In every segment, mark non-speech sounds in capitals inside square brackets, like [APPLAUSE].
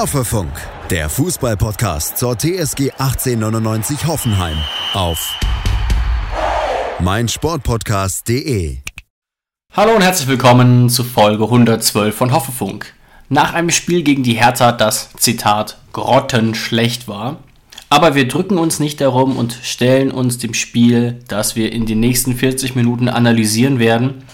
Hoffefunk, der Fußballpodcast zur TSG 1899 Hoffenheim auf meinsportpodcast.de. Hallo und herzlich willkommen zu Folge 112 von Hoffefunk. Nach einem Spiel gegen die Hertha, das Zitat grottenschlecht war, aber wir drücken uns nicht darum und stellen uns dem Spiel, das wir in den nächsten 40 Minuten analysieren werden,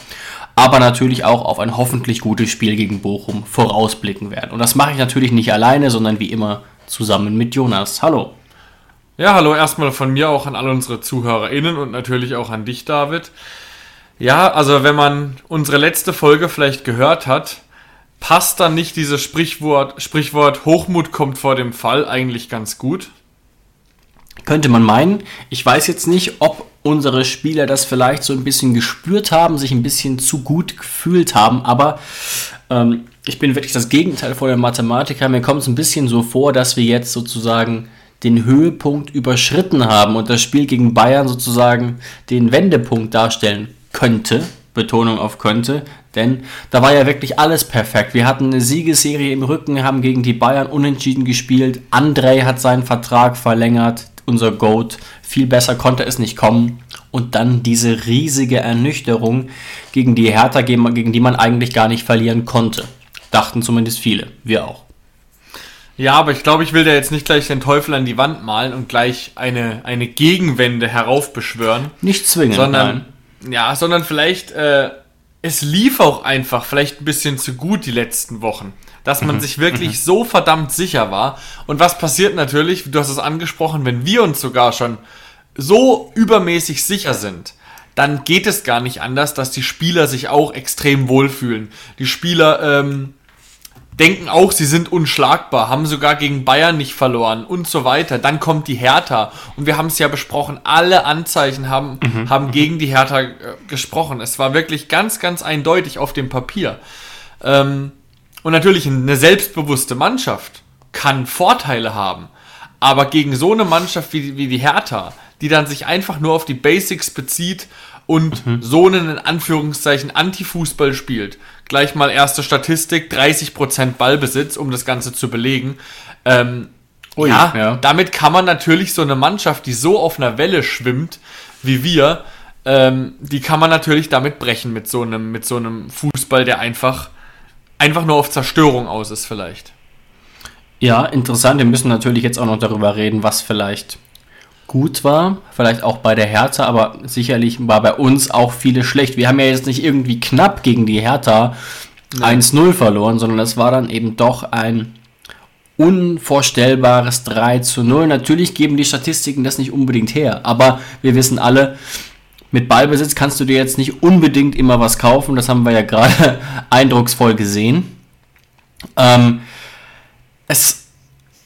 aber natürlich auch auf ein hoffentlich gutes Spiel gegen Bochum vorausblicken werden. Und das mache ich natürlich nicht alleine, sondern wie immer zusammen mit Jonas. Hallo. Ja, hallo erstmal von mir auch an alle unsere ZuhörerInnen und natürlich auch an dich, David. Ja, also wenn man unsere letzte Folge vielleicht gehört hat, passt dann nicht dieses Sprichwort, Sprichwort Hochmut kommt vor dem Fall eigentlich ganz gut? Könnte man meinen. Ich weiß jetzt nicht, ob unsere Spieler das vielleicht so ein bisschen gespürt haben, sich ein bisschen zu gut gefühlt haben, aber ähm, ich bin wirklich das Gegenteil von der Mathematiker. Mir kommt es ein bisschen so vor, dass wir jetzt sozusagen den Höhepunkt überschritten haben und das Spiel gegen Bayern sozusagen den Wendepunkt darstellen könnte. Betonung auf könnte, denn da war ja wirklich alles perfekt. Wir hatten eine Siegesserie im Rücken, haben gegen die Bayern unentschieden gespielt. Andrei hat seinen Vertrag verlängert, unser Goat. Viel besser konnte es nicht kommen. Und dann diese riesige Ernüchterung gegen die Hertha, gegen die man eigentlich gar nicht verlieren konnte. Dachten zumindest viele, wir auch. Ja, aber ich glaube, ich will da jetzt nicht gleich den Teufel an die Wand malen und gleich eine, eine Gegenwende heraufbeschwören. Nicht zwingend, sondern, nein. Ja, sondern vielleicht, äh, es lief auch einfach vielleicht ein bisschen zu gut die letzten Wochen dass man mhm. sich wirklich mhm. so verdammt sicher war. Und was passiert natürlich, du hast es angesprochen, wenn wir uns sogar schon so übermäßig sicher sind, dann geht es gar nicht anders, dass die Spieler sich auch extrem wohlfühlen. Die Spieler ähm, denken auch, sie sind unschlagbar, haben sogar gegen Bayern nicht verloren und so weiter. Dann kommt die Hertha und wir haben es ja besprochen, alle Anzeichen haben, mhm. haben gegen die Hertha äh, gesprochen. Es war wirklich ganz, ganz eindeutig auf dem Papier. Ähm, und natürlich eine selbstbewusste Mannschaft kann Vorteile haben. Aber gegen so eine Mannschaft wie, wie die Hertha, die dann sich einfach nur auf die Basics bezieht und mhm. so einen in Anführungszeichen Anti-Fußball spielt. Gleich mal erste Statistik, 30% Ballbesitz, um das Ganze zu belegen. Ähm, Ui, ja, ja, damit kann man natürlich so eine Mannschaft, die so auf einer Welle schwimmt wie wir, ähm, die kann man natürlich damit brechen mit so einem, mit so einem Fußball, der einfach einfach nur auf Zerstörung aus ist vielleicht. Ja, interessant. Wir müssen natürlich jetzt auch noch darüber reden, was vielleicht gut war, vielleicht auch bei der Hertha, aber sicherlich war bei uns auch viele schlecht. Wir haben ja jetzt nicht irgendwie knapp gegen die Hertha 1-0 verloren, sondern es war dann eben doch ein unvorstellbares 3 zu 0. Natürlich geben die Statistiken das nicht unbedingt her, aber wir wissen alle, mit Ballbesitz kannst du dir jetzt nicht unbedingt immer was kaufen. Das haben wir ja gerade [LAUGHS] eindrucksvoll gesehen. Ähm, es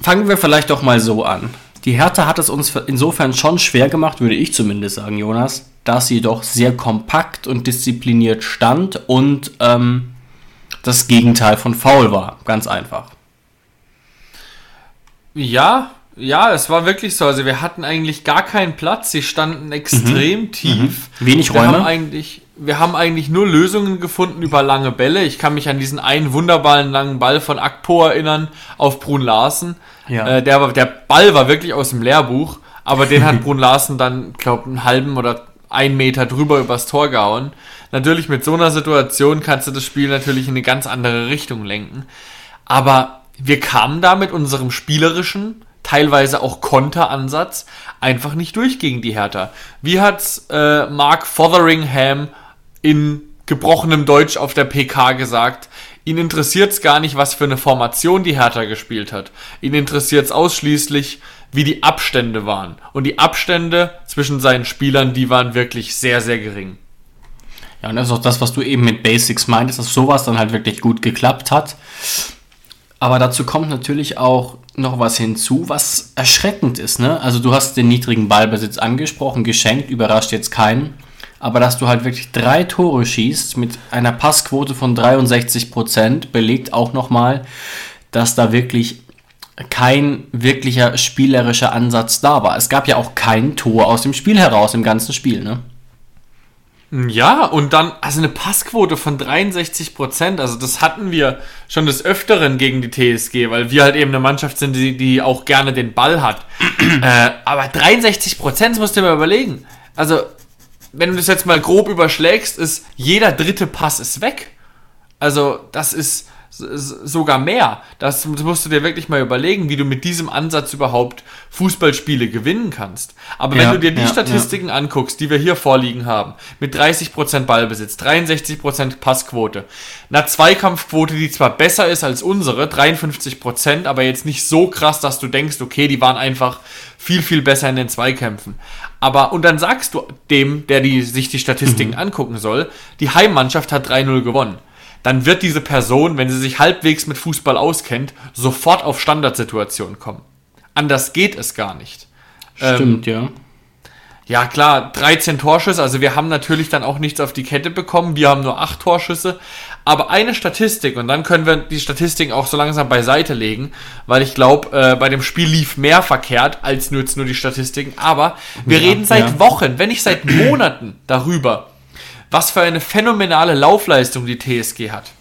fangen wir vielleicht doch mal so an. Die Hertha hat es uns insofern schon schwer gemacht, würde ich zumindest sagen, Jonas, dass sie doch sehr kompakt und diszipliniert stand und ähm, das Gegenteil von faul war. Ganz einfach. Ja, ja, es war wirklich so. Also wir hatten eigentlich gar keinen Platz. Sie standen extrem mhm. tief. Mhm. Wenig Räume. Wir haben, eigentlich, wir haben eigentlich nur Lösungen gefunden über lange Bälle. Ich kann mich an diesen einen wunderbaren langen Ball von Akpo erinnern auf Brun Larsen. Ja. Äh, der, der Ball war wirklich aus dem Lehrbuch, aber den hat [LAUGHS] Brun Larsen dann, glaube einen halben oder einen Meter drüber übers Tor gehauen. Natürlich mit so einer Situation kannst du das Spiel natürlich in eine ganz andere Richtung lenken. Aber wir kamen da mit unserem spielerischen teilweise auch Konteransatz einfach nicht durch gegen die Hertha. Wie hat's äh, Mark Fotheringham in gebrochenem Deutsch auf der PK gesagt? Ihn interessiert es gar nicht, was für eine Formation die Hertha gespielt hat. Ihn interessiert es ausschließlich, wie die Abstände waren. Und die Abstände zwischen seinen Spielern, die waren wirklich sehr, sehr gering. Ja, und das ist auch das, was du eben mit Basics meintest, dass sowas dann halt wirklich gut geklappt hat. Aber dazu kommt natürlich auch noch was hinzu, was erschreckend ist. Ne? Also du hast den niedrigen Ballbesitz angesprochen, geschenkt, überrascht jetzt keinen. Aber dass du halt wirklich drei Tore schießt mit einer Passquote von 63 Prozent, belegt auch nochmal, dass da wirklich kein wirklicher spielerischer Ansatz da war. Es gab ja auch kein Tor aus dem Spiel heraus im ganzen Spiel. Ne? Ja, und dann, also eine Passquote von 63 Prozent, also das hatten wir schon des Öfteren gegen die TSG, weil wir halt eben eine Mannschaft sind, die, die auch gerne den Ball hat. [CLEARS THROAT] äh, aber 63 Prozent, musst du dir mal überlegen. Also, wenn du das jetzt mal grob überschlägst, ist jeder dritte Pass ist weg. Also, das ist, sogar mehr. Das musst du dir wirklich mal überlegen, wie du mit diesem Ansatz überhaupt Fußballspiele gewinnen kannst. Aber ja, wenn du dir die ja, Statistiken ja. anguckst, die wir hier vorliegen haben, mit 30% Ballbesitz, 63% Passquote, einer Zweikampfquote, die zwar besser ist als unsere, 53%, aber jetzt nicht so krass, dass du denkst, okay, die waren einfach viel, viel besser in den Zweikämpfen. Aber, und dann sagst du dem, der die, sich die Statistiken mhm. angucken soll, die Heimmannschaft hat 3-0 gewonnen dann wird diese Person, wenn sie sich halbwegs mit Fußball auskennt, sofort auf Standardsituationen kommen. Anders geht es gar nicht. Stimmt, ähm, ja. Ja, klar, 13 Torschüsse, also wir haben natürlich dann auch nichts auf die Kette bekommen. Wir haben nur 8 Torschüsse. Aber eine Statistik, und dann können wir die Statistiken auch so langsam beiseite legen, weil ich glaube, äh, bei dem Spiel lief mehr verkehrt als nur jetzt nur die Statistiken. Aber wir ja, reden seit ja. Wochen, wenn nicht seit Monaten darüber, was für eine phänomenale Laufleistung die TSG hat.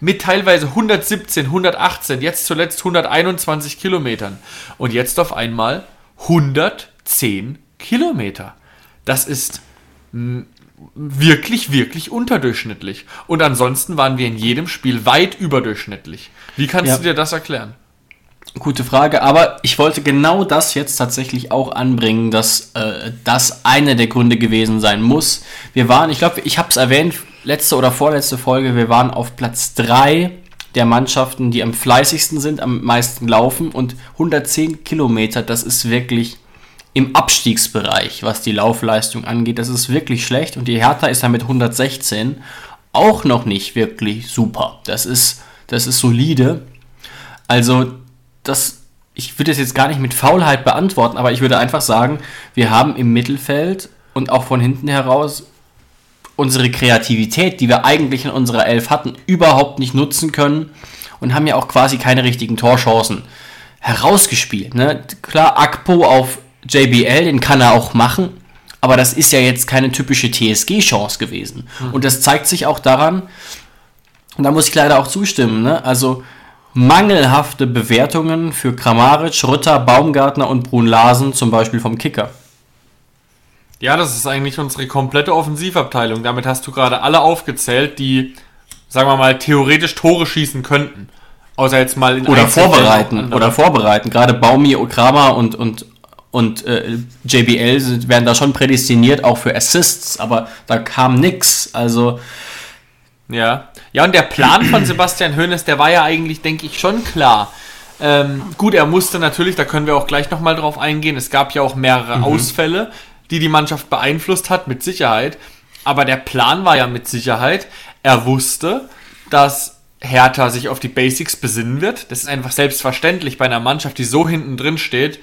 Mit teilweise 117, 118, jetzt zuletzt 121 Kilometern. Und jetzt auf einmal 110 Kilometer. Das ist wirklich, wirklich unterdurchschnittlich. Und ansonsten waren wir in jedem Spiel weit überdurchschnittlich. Wie kannst ja. du dir das erklären? Gute Frage, aber ich wollte genau das jetzt tatsächlich auch anbringen, dass äh, das einer der Gründe gewesen sein muss. Wir waren, ich glaube, ich habe es erwähnt, letzte oder vorletzte Folge, wir waren auf Platz 3 der Mannschaften, die am fleißigsten sind, am meisten laufen und 110 Kilometer, das ist wirklich im Abstiegsbereich, was die Laufleistung angeht. Das ist wirklich schlecht und die Hertha ist ja mit 116 auch noch nicht wirklich super. Das ist, das ist solide. Also das, ich würde es jetzt gar nicht mit Faulheit beantworten, aber ich würde einfach sagen, wir haben im Mittelfeld und auch von hinten heraus unsere Kreativität, die wir eigentlich in unserer Elf hatten, überhaupt nicht nutzen können und haben ja auch quasi keine richtigen Torchancen herausgespielt. Ne? Klar, Akpo auf JBL, den kann er auch machen, aber das ist ja jetzt keine typische TSG-Chance gewesen. Mhm. Und das zeigt sich auch daran, und da muss ich leider auch zustimmen, ne? also mangelhafte Bewertungen für Kramaric, Rütter, Baumgartner und Brun Larsen, zum Beispiel vom Kicker. Ja, das ist eigentlich unsere komplette Offensivabteilung. Damit hast du gerade alle aufgezählt, die, sagen wir mal, theoretisch Tore schießen könnten. Außer jetzt mal in Oder vorbereiten. Oder vorbereiten. Gerade Baumi, Kramer und, und, und äh, JBL sind, werden da schon prädestiniert, auch für Assists, aber da kam nix. Also ja. Ja, und der Plan von Sebastian Hoeneß, der war ja eigentlich, denke ich, schon klar. Ähm, gut, er musste natürlich, da können wir auch gleich nochmal drauf eingehen, es gab ja auch mehrere mhm. Ausfälle, die die Mannschaft beeinflusst hat, mit Sicherheit. Aber der Plan war ja mit Sicherheit, er wusste, dass Hertha sich auf die Basics besinnen wird. Das ist einfach selbstverständlich bei einer Mannschaft, die so hinten drin steht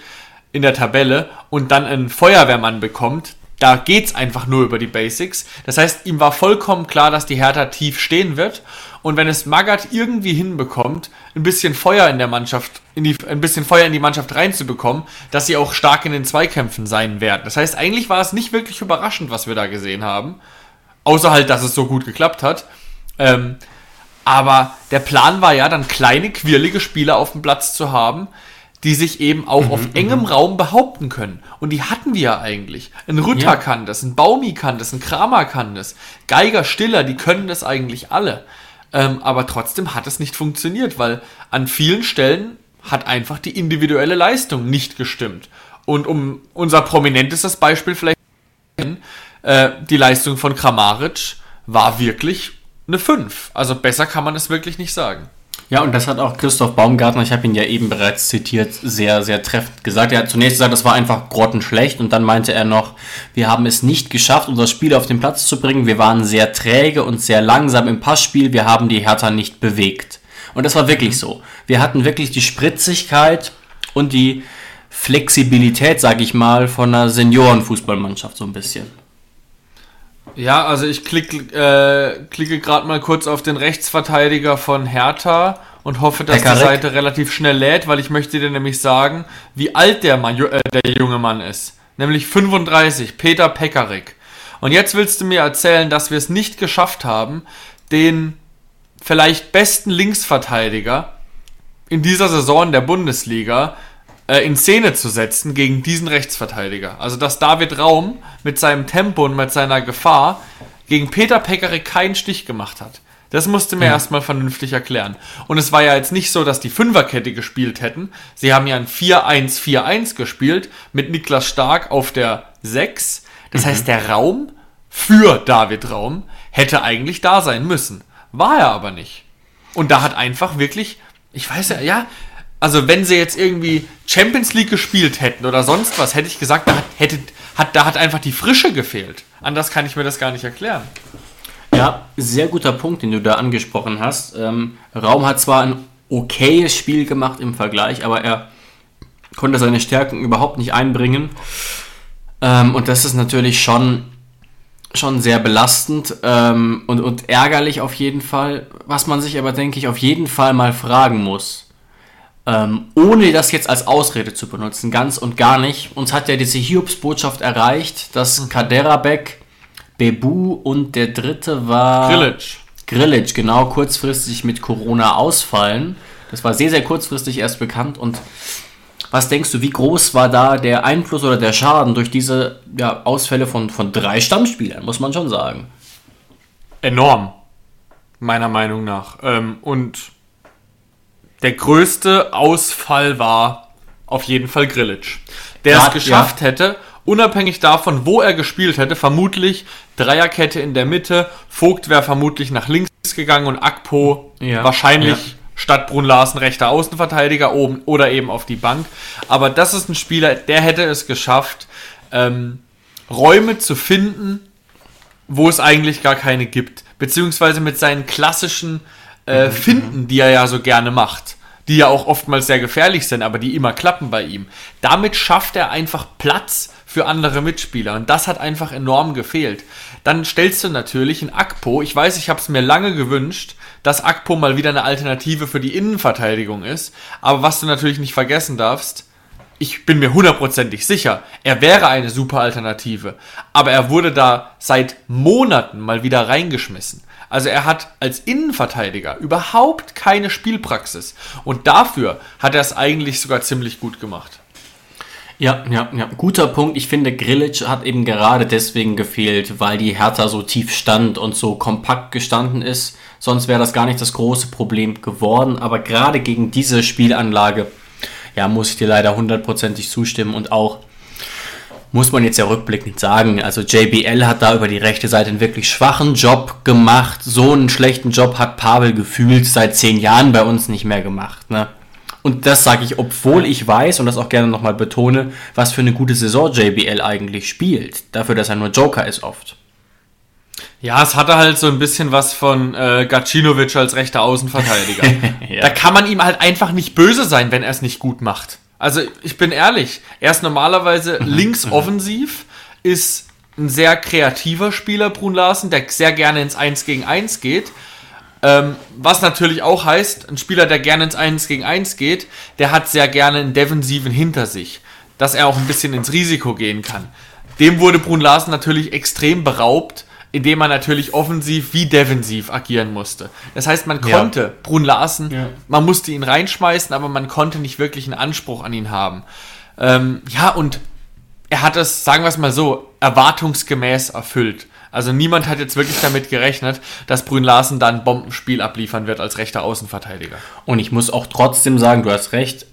in der Tabelle und dann einen Feuerwehrmann bekommt, da geht's einfach nur über die Basics. Das heißt, ihm war vollkommen klar, dass die Hertha tief stehen wird. Und wenn es Magath irgendwie hinbekommt, ein bisschen Feuer in der Mannschaft, in die, ein bisschen Feuer in die Mannschaft reinzubekommen, dass sie auch stark in den Zweikämpfen sein werden. Das heißt, eigentlich war es nicht wirklich überraschend, was wir da gesehen haben. Außer halt, dass es so gut geklappt hat. Ähm, aber der Plan war ja, dann kleine, quirlige Spieler auf dem Platz zu haben, die sich eben auch mhm, auf engem mhm. Raum behaupten können. Und die hatten wir ja eigentlich. Ein Rütter ja. kann das, ein Baumi kann das, ein Kramer kann das, Geiger, Stiller, die können das eigentlich alle. Ähm, aber trotzdem hat es nicht funktioniert, weil an vielen Stellen hat einfach die individuelle Leistung nicht gestimmt. Und um unser prominentestes Beispiel vielleicht äh, die Leistung von Kramaric war wirklich eine 5. Also besser kann man es wirklich nicht sagen. Ja, und das hat auch Christoph Baumgartner, ich habe ihn ja eben bereits zitiert, sehr, sehr treffend gesagt. Er hat zunächst gesagt, das war einfach grottenschlecht und dann meinte er noch, wir haben es nicht geschafft, unser Spiel auf den Platz zu bringen. Wir waren sehr träge und sehr langsam im Passspiel. Wir haben die Hertha nicht bewegt. Und das war wirklich so. Wir hatten wirklich die Spritzigkeit und die Flexibilität, sage ich mal, von einer Seniorenfußballmannschaft so ein bisschen. Ja, also ich klick, äh, klicke gerade mal kurz auf den Rechtsverteidiger von Hertha und hoffe, dass Pekarik. die Seite relativ schnell lädt, weil ich möchte dir nämlich sagen, wie alt der, Mann, äh, der junge Mann ist. Nämlich 35, Peter Pekarik. Und jetzt willst du mir erzählen, dass wir es nicht geschafft haben, den vielleicht besten Linksverteidiger in dieser Saison der Bundesliga äh, in Szene zu setzen gegen diesen Rechtsverteidiger. Also dass David Raum mit seinem Tempo und mit seiner Gefahr gegen Peter Pekarik keinen Stich gemacht hat. Das musste mir ja. erstmal vernünftig erklären. Und es war ja jetzt nicht so, dass die Fünferkette gespielt hätten. Sie haben ja ein 4-1-4-1 gespielt mit Niklas Stark auf der 6. Das mhm. heißt, der Raum für David Raum hätte eigentlich da sein müssen. War er aber nicht. Und da hat einfach wirklich, ich weiß ja, ja, also wenn sie jetzt irgendwie Champions League gespielt hätten oder sonst was, hätte ich gesagt, da hat, hätte, hat, da hat einfach die Frische gefehlt. Anders kann ich mir das gar nicht erklären. Ja, sehr guter Punkt, den du da angesprochen hast. Ähm, Raum hat zwar ein okayes Spiel gemacht im Vergleich, aber er konnte seine Stärken überhaupt nicht einbringen. Ähm, und das ist natürlich schon, schon sehr belastend ähm, und, und ärgerlich auf jeden Fall. Was man sich aber, denke ich, auf jeden Fall mal fragen muss ähm, ohne das jetzt als Ausrede zu benutzen, ganz und gar nicht. Uns hat ja diese Hiobs-Botschaft erreicht, dass mhm. Kaderabek, Bebu und der dritte war. Grillitsch. Grillitsch, genau, kurzfristig mit Corona ausfallen. Das war sehr, sehr kurzfristig erst bekannt. Und was denkst du, wie groß war da der Einfluss oder der Schaden durch diese ja, Ausfälle von, von drei Stammspielern, muss man schon sagen? Enorm, meiner Meinung nach. Ähm, und der größte Ausfall war auf jeden Fall Grillitsch. Der ja, es geschafft ja. hätte, unabhängig davon, wo er gespielt hätte, vermutlich Dreierkette in der Mitte, Vogt wäre vermutlich nach links gegangen und Akpo ja, wahrscheinlich statt Brun Larsen rechter Außenverteidiger oben oder eben auf die Bank. Aber das ist ein Spieler, der hätte es geschafft, ähm, Räume zu finden, wo es eigentlich gar keine gibt. Beziehungsweise mit seinen klassischen äh, finden, die er ja so gerne macht. Die ja auch oftmals sehr gefährlich sind, aber die immer klappen bei ihm. Damit schafft er einfach Platz für andere Mitspieler. Und das hat einfach enorm gefehlt. Dann stellst du natürlich in Akpo, ich weiß, ich habe es mir lange gewünscht, dass Akpo mal wieder eine Alternative für die Innenverteidigung ist. Aber was du natürlich nicht vergessen darfst, ich bin mir hundertprozentig sicher, er wäre eine super Alternative. Aber er wurde da seit Monaten mal wieder reingeschmissen. Also er hat als Innenverteidiger überhaupt keine Spielpraxis. Und dafür hat er es eigentlich sogar ziemlich gut gemacht. Ja, ja, ja, guter Punkt. Ich finde, Grilic hat eben gerade deswegen gefehlt, weil die Hertha so tief stand und so kompakt gestanden ist. Sonst wäre das gar nicht das große Problem geworden. Aber gerade gegen diese Spielanlage, ja, muss ich dir leider hundertprozentig zustimmen und auch muss man jetzt ja rückblickend sagen. Also JBL hat da über die rechte Seite einen wirklich schwachen Job gemacht. So einen schlechten Job hat Pavel gefühlt seit zehn Jahren bei uns nicht mehr gemacht. Ne? Und das sage ich, obwohl ich weiß und das auch gerne nochmal betone, was für eine gute Saison JBL eigentlich spielt. Dafür, dass er nur Joker ist oft. Ja, es hatte halt so ein bisschen was von äh, Gacinovic als rechter Außenverteidiger. [LAUGHS] ja. Da kann man ihm halt einfach nicht böse sein, wenn er es nicht gut macht. Also ich bin ehrlich, er ist normalerweise mhm. links offensiv, ist ein sehr kreativer Spieler, Brun Larsen, der sehr gerne ins 1 gegen 1 geht. Ähm, was natürlich auch heißt, ein Spieler, der gerne ins 1 gegen 1 geht, der hat sehr gerne einen Defensiven hinter sich, dass er auch ein bisschen ins Risiko gehen kann. Dem wurde Brun Larsen natürlich extrem beraubt, indem man natürlich offensiv wie defensiv agieren musste. Das heißt, man konnte ja. Brun Larsen, ja. man musste ihn reinschmeißen, aber man konnte nicht wirklich einen Anspruch an ihn haben. Ähm, ja, und er hat es, sagen wir es mal so, erwartungsgemäß erfüllt. Also niemand hat jetzt wirklich damit gerechnet, dass Brün Larsen dann ein Bombenspiel abliefern wird als rechter Außenverteidiger. Und ich muss auch trotzdem sagen, du hast recht,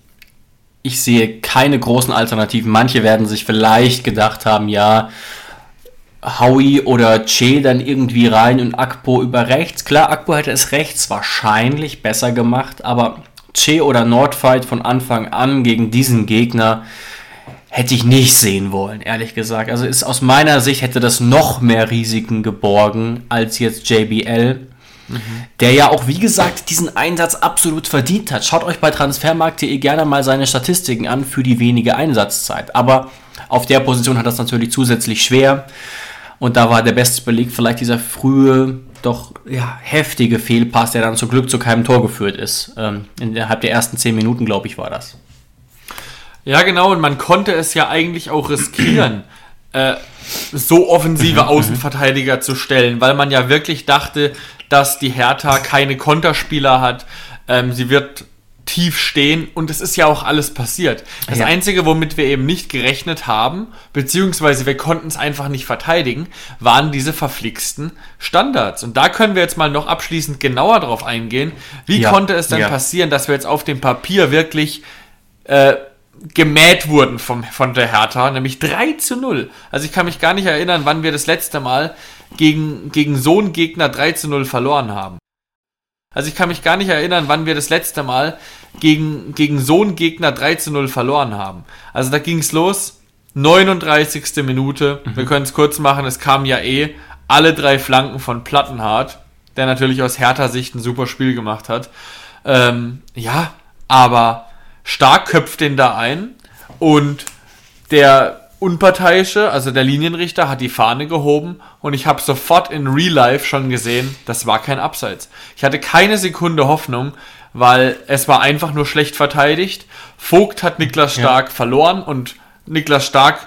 ich sehe keine großen Alternativen. Manche werden sich vielleicht gedacht haben, ja, Howie oder Che dann irgendwie rein und Akpo über rechts. Klar, Akpo hätte es rechts wahrscheinlich besser gemacht, aber Che oder Nordfight von Anfang an gegen diesen Gegner hätte ich nicht sehen wollen, ehrlich gesagt. Also ist aus meiner Sicht hätte das noch mehr Risiken geborgen als jetzt JBL. Mhm. Der ja auch, wie gesagt, diesen Einsatz absolut verdient hat. Schaut euch bei transfermarkt.de gerne mal seine Statistiken an für die wenige Einsatzzeit. Aber auf der Position hat das natürlich zusätzlich schwer. Und da war der beste Beleg vielleicht dieser frühe, doch ja, heftige Fehlpass, der dann zum Glück zu keinem Tor geführt ist. Ähm, innerhalb der ersten zehn Minuten, glaube ich, war das. Ja, genau, und man konnte es ja eigentlich auch riskieren. [CLEARS THROAT] äh, so offensive Außenverteidiger zu stellen, weil man ja wirklich dachte, dass die Hertha keine Konterspieler hat. Ähm, sie wird tief stehen und es ist ja auch alles passiert. Das Ja. Einzige, womit wir eben nicht gerechnet haben, beziehungsweise wir konnten es einfach nicht verteidigen, waren diese verflixten Standards. Und da können wir jetzt mal noch abschließend genauer drauf eingehen. Wie Ja, konnte es denn ja. passieren, dass wir jetzt auf dem Papier wirklich äh, gemäht wurden vom, von der Hertha, nämlich 3 zu 0. Also ich kann mich gar nicht erinnern, wann wir das letzte Mal gegen, gegen so einen Gegner 3 zu 0 verloren haben. Also ich kann mich gar nicht erinnern, wann wir das letzte Mal gegen, gegen so einen Gegner 3 zu 0 verloren haben. Also da ging es los, 39. Minute, wir können es kurz machen, es kamen ja eh alle drei Flanken von Plattenhardt, der natürlich aus härter Sicht ein super Spiel gemacht hat. Ähm, ja, aber Stark köpft den da ein und der Unparteiische, also der Linienrichter, hat die Fahne gehoben und ich habe sofort in Real Life schon gesehen, das war kein Abseits. Ich hatte keine Sekunde Hoffnung, weil es war einfach nur schlecht verteidigt. Vogt hat Niklas Stark verloren und Niklas Stark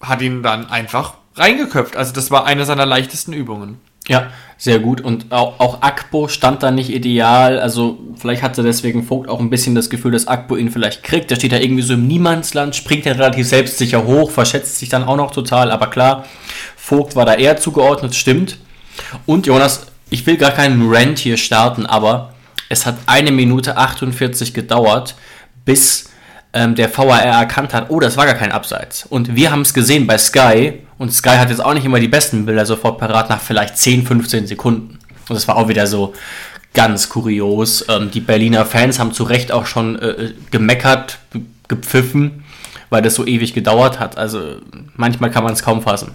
hat ihn dann einfach reingeköpft. Also das war eine seiner leichtesten Übungen. Ja, sehr gut. Und auch, auch Akpo stand da nicht ideal. Also vielleicht hatte deswegen Vogt auch ein bisschen das Gefühl, dass Akpo ihn vielleicht kriegt. Der steht da irgendwie so im Niemandsland, springt ja relativ selbstsicher hoch, verschätzt sich dann auch noch total. Aber klar, Vogt war da eher zugeordnet, stimmt. Und Jonas, ich will gar keinen Rant hier starten, aber es hat eine Minute 48 gedauert, bis ähm, der VAR erkannt hat, oh, das war gar kein Abseits. Und wir haben es gesehen bei Sky und Sky hat jetzt auch nicht immer die besten Bilder sofort parat nach vielleicht 10, 15 Sekunden. Und das war auch wieder so ganz kurios. Ähm, die Berliner Fans haben zu Recht auch schon äh, gemeckert, ge- gepfiffen, weil das so ewig gedauert hat. Also manchmal kann man es kaum fassen.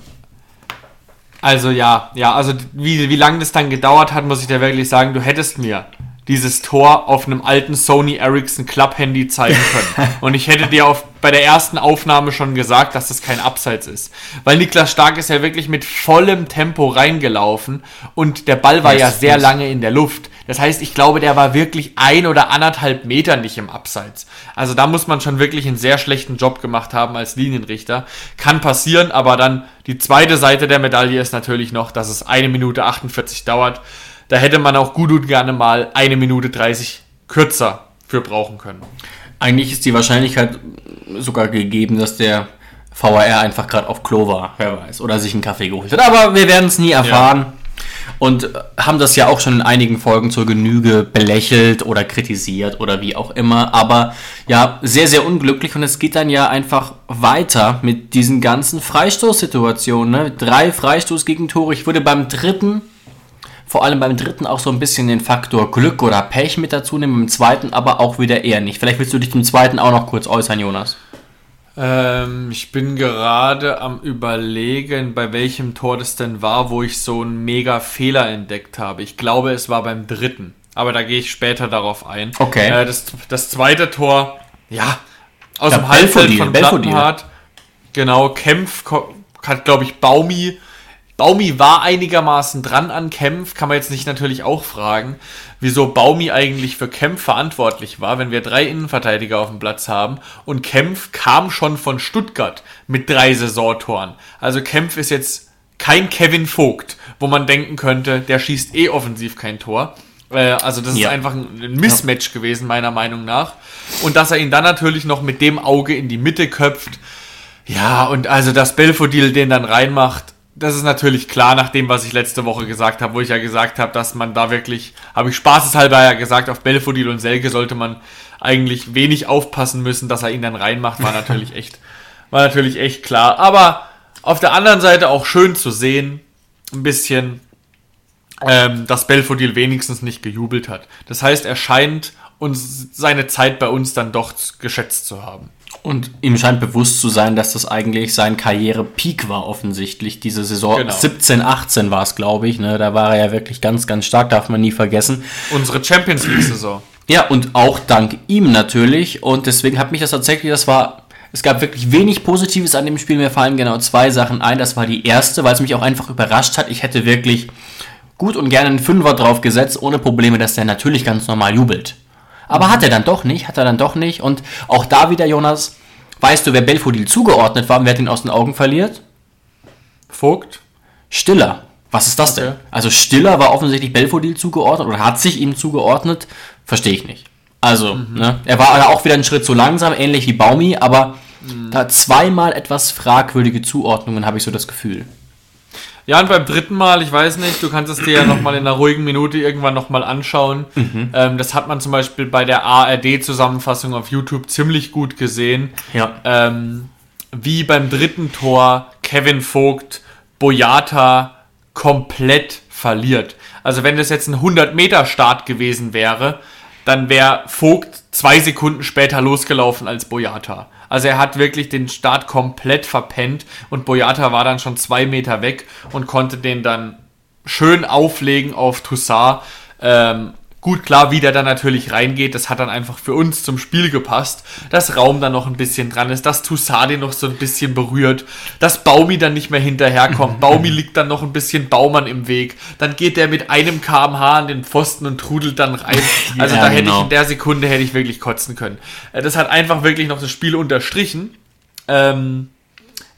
Also ja, ja, also wie, wie lange das dann gedauert hat, muss ich dir wirklich sagen, du hättest mir dieses Tor auf einem alten Sony Ericsson Club Handy zeigen können. [LAUGHS] Und ich hätte dir auf, bei der ersten Aufnahme schon gesagt, dass das kein Abseits ist. Weil Niklas Stark ist ja wirklich mit vollem Tempo reingelaufen und der Ball war Yes, ja sehr yes. lange in der Luft. Das heißt, ich glaube, der war wirklich ein oder anderthalb Meter nicht im Abseits. Also da muss man schon wirklich einen sehr schlechten Job gemacht haben als Linienrichter. Kann passieren, aber dann die zweite Seite der Medaille ist natürlich noch, dass es eine Minute 48 dauert. Da hätte man auch gut und gerne mal eine Minute 30 kürzer für brauchen können. Eigentlich ist die Wahrscheinlichkeit sogar gegeben, dass der VAR einfach gerade auf Klo war, wer weiß, oder sich einen Kaffee geholt hat. Aber wir werden es nie erfahren. Und äh, haben das ja auch schon in einigen Folgen zur Genüge belächelt oder kritisiert oder wie auch immer. Aber ja, sehr, sehr unglücklich. Und es geht dann ja einfach weiter mit diesen ganzen Freistoßsituationen. Ne? Drei Freistoßgegentore. Ich würde beim dritten vor allem beim dritten auch so ein bisschen den Faktor Glück oder Pech mit dazu nehmen, im zweiten aber auch wieder eher nicht. Vielleicht willst du dich zum zweiten auch noch kurz äußern, Jonas. Ähm, ich bin gerade am überlegen, bei welchem Tor das denn war, wo ich so einen mega Fehler entdeckt habe. Ich glaube, es war beim dritten. Aber da gehe ich später darauf ein. Okay. Äh, das, das zweite Tor, ja, aus Ja, dem Halbfeld von Belfodil. Plattenhardt. Genau, Kempf hat, glaube ich, Baumi. Baumi war einigermaßen dran an Kempf, kann man jetzt nicht natürlich auch fragen, wieso Baumi eigentlich für Kempf verantwortlich war, wenn wir drei Innenverteidiger auf dem Platz haben und Kempf kam schon von Stuttgart mit drei Saisontoren. Also Kempf ist jetzt kein Kevin Vogt, wo man denken könnte, der schießt eh offensiv kein Tor. Äh, also das Ja. ist einfach ein ein Mismatch gewesen, meiner Meinung nach. Und dass er ihn dann natürlich noch mit dem Auge in die Mitte köpft, ja, und also, dass Belfodil den dann reinmacht, das ist natürlich klar nach dem, was ich letzte Woche gesagt habe, wo ich ja gesagt habe, dass man da wirklich, habe ich spaßeshalber ja gesagt, auf Belfodil und Selke sollte man eigentlich wenig aufpassen müssen, dass er ihn dann reinmacht, war natürlich echt, war natürlich echt klar. Aber auf der anderen Seite auch schön zu sehen, ein bisschen, ähm, dass Belfodil wenigstens nicht gejubelt hat. Das heißt, er scheint uns seine Zeit bei uns dann doch geschätzt zu haben. Und ihm scheint bewusst zu sein, dass das eigentlich sein Karriere-Peak war, offensichtlich. Diese Saison Genau. 17, 18 war es, glaube ich. Ne? Da war er ja wirklich ganz, ganz stark, darf man nie vergessen. Unsere Champions League-Saison. Ja, und auch dank ihm natürlich. Und deswegen hat mich das tatsächlich, das war, es gab wirklich wenig Positives an dem Spiel. Mir fallen genau zwei Sachen ein. Das war die erste, weil es mich auch einfach überrascht hat. Ich hätte wirklich gut und gerne einen Fünfer drauf gesetzt, ohne Probleme, dass der natürlich ganz normal jubelt. Aber hat er dann doch nicht, hat er dann doch nicht. Und auch da wieder, Jonas, weißt du, wer Belfodil zugeordnet war und wer hat ihn aus den Augen verliert? Vogt? Stiller. Was ist das Okay. denn? Also Stiller war offensichtlich Belfodil zugeordnet oder hat sich ihm zugeordnet. Verstehe ich nicht. Also, ne, er war auch wieder einen Schritt zu langsam, ähnlich wie Baumi, aber da zweimal etwas fragwürdige Zuordnungen, habe ich so das Gefühl. Ja, und beim dritten Mal, ich weiß nicht, du kannst es dir ja nochmal in einer ruhigen Minute irgendwann nochmal anschauen. Ähm, das hat man zum Beispiel bei der ARD-Zusammenfassung auf YouTube ziemlich gut gesehen. Ja. ähm, wie beim dritten Tor Kevin Vogt Boyata komplett verliert. Also wenn das jetzt ein 100-Meter-Start gewesen wäre, dann wäre Vogt zwei Sekunden später losgelaufen als Boyata. Also er hat wirklich den Start komplett verpennt und Boyata war dann schon zwei Meter weg und konnte den dann schön auflegen auf Toussaint. Ähm, gut, klar, wie der dann natürlich reingeht, das hat dann einfach für uns zum Spiel gepasst. Dass Raum dann noch ein bisschen dran ist, dass Toussaint noch so ein bisschen berührt, dass Baumi dann nicht mehr hinterherkommt. [LAUGHS] Baumi liegt dann noch ein bisschen Baumann im Weg. Dann geht der mit einem kmh an den Pfosten und trudelt dann rein. [LAUGHS] Also Ja, da hätte ich genau. in der Sekunde hätte ich wirklich kotzen können. Äh, Das hat einfach wirklich noch das Spiel unterstrichen. Ähm,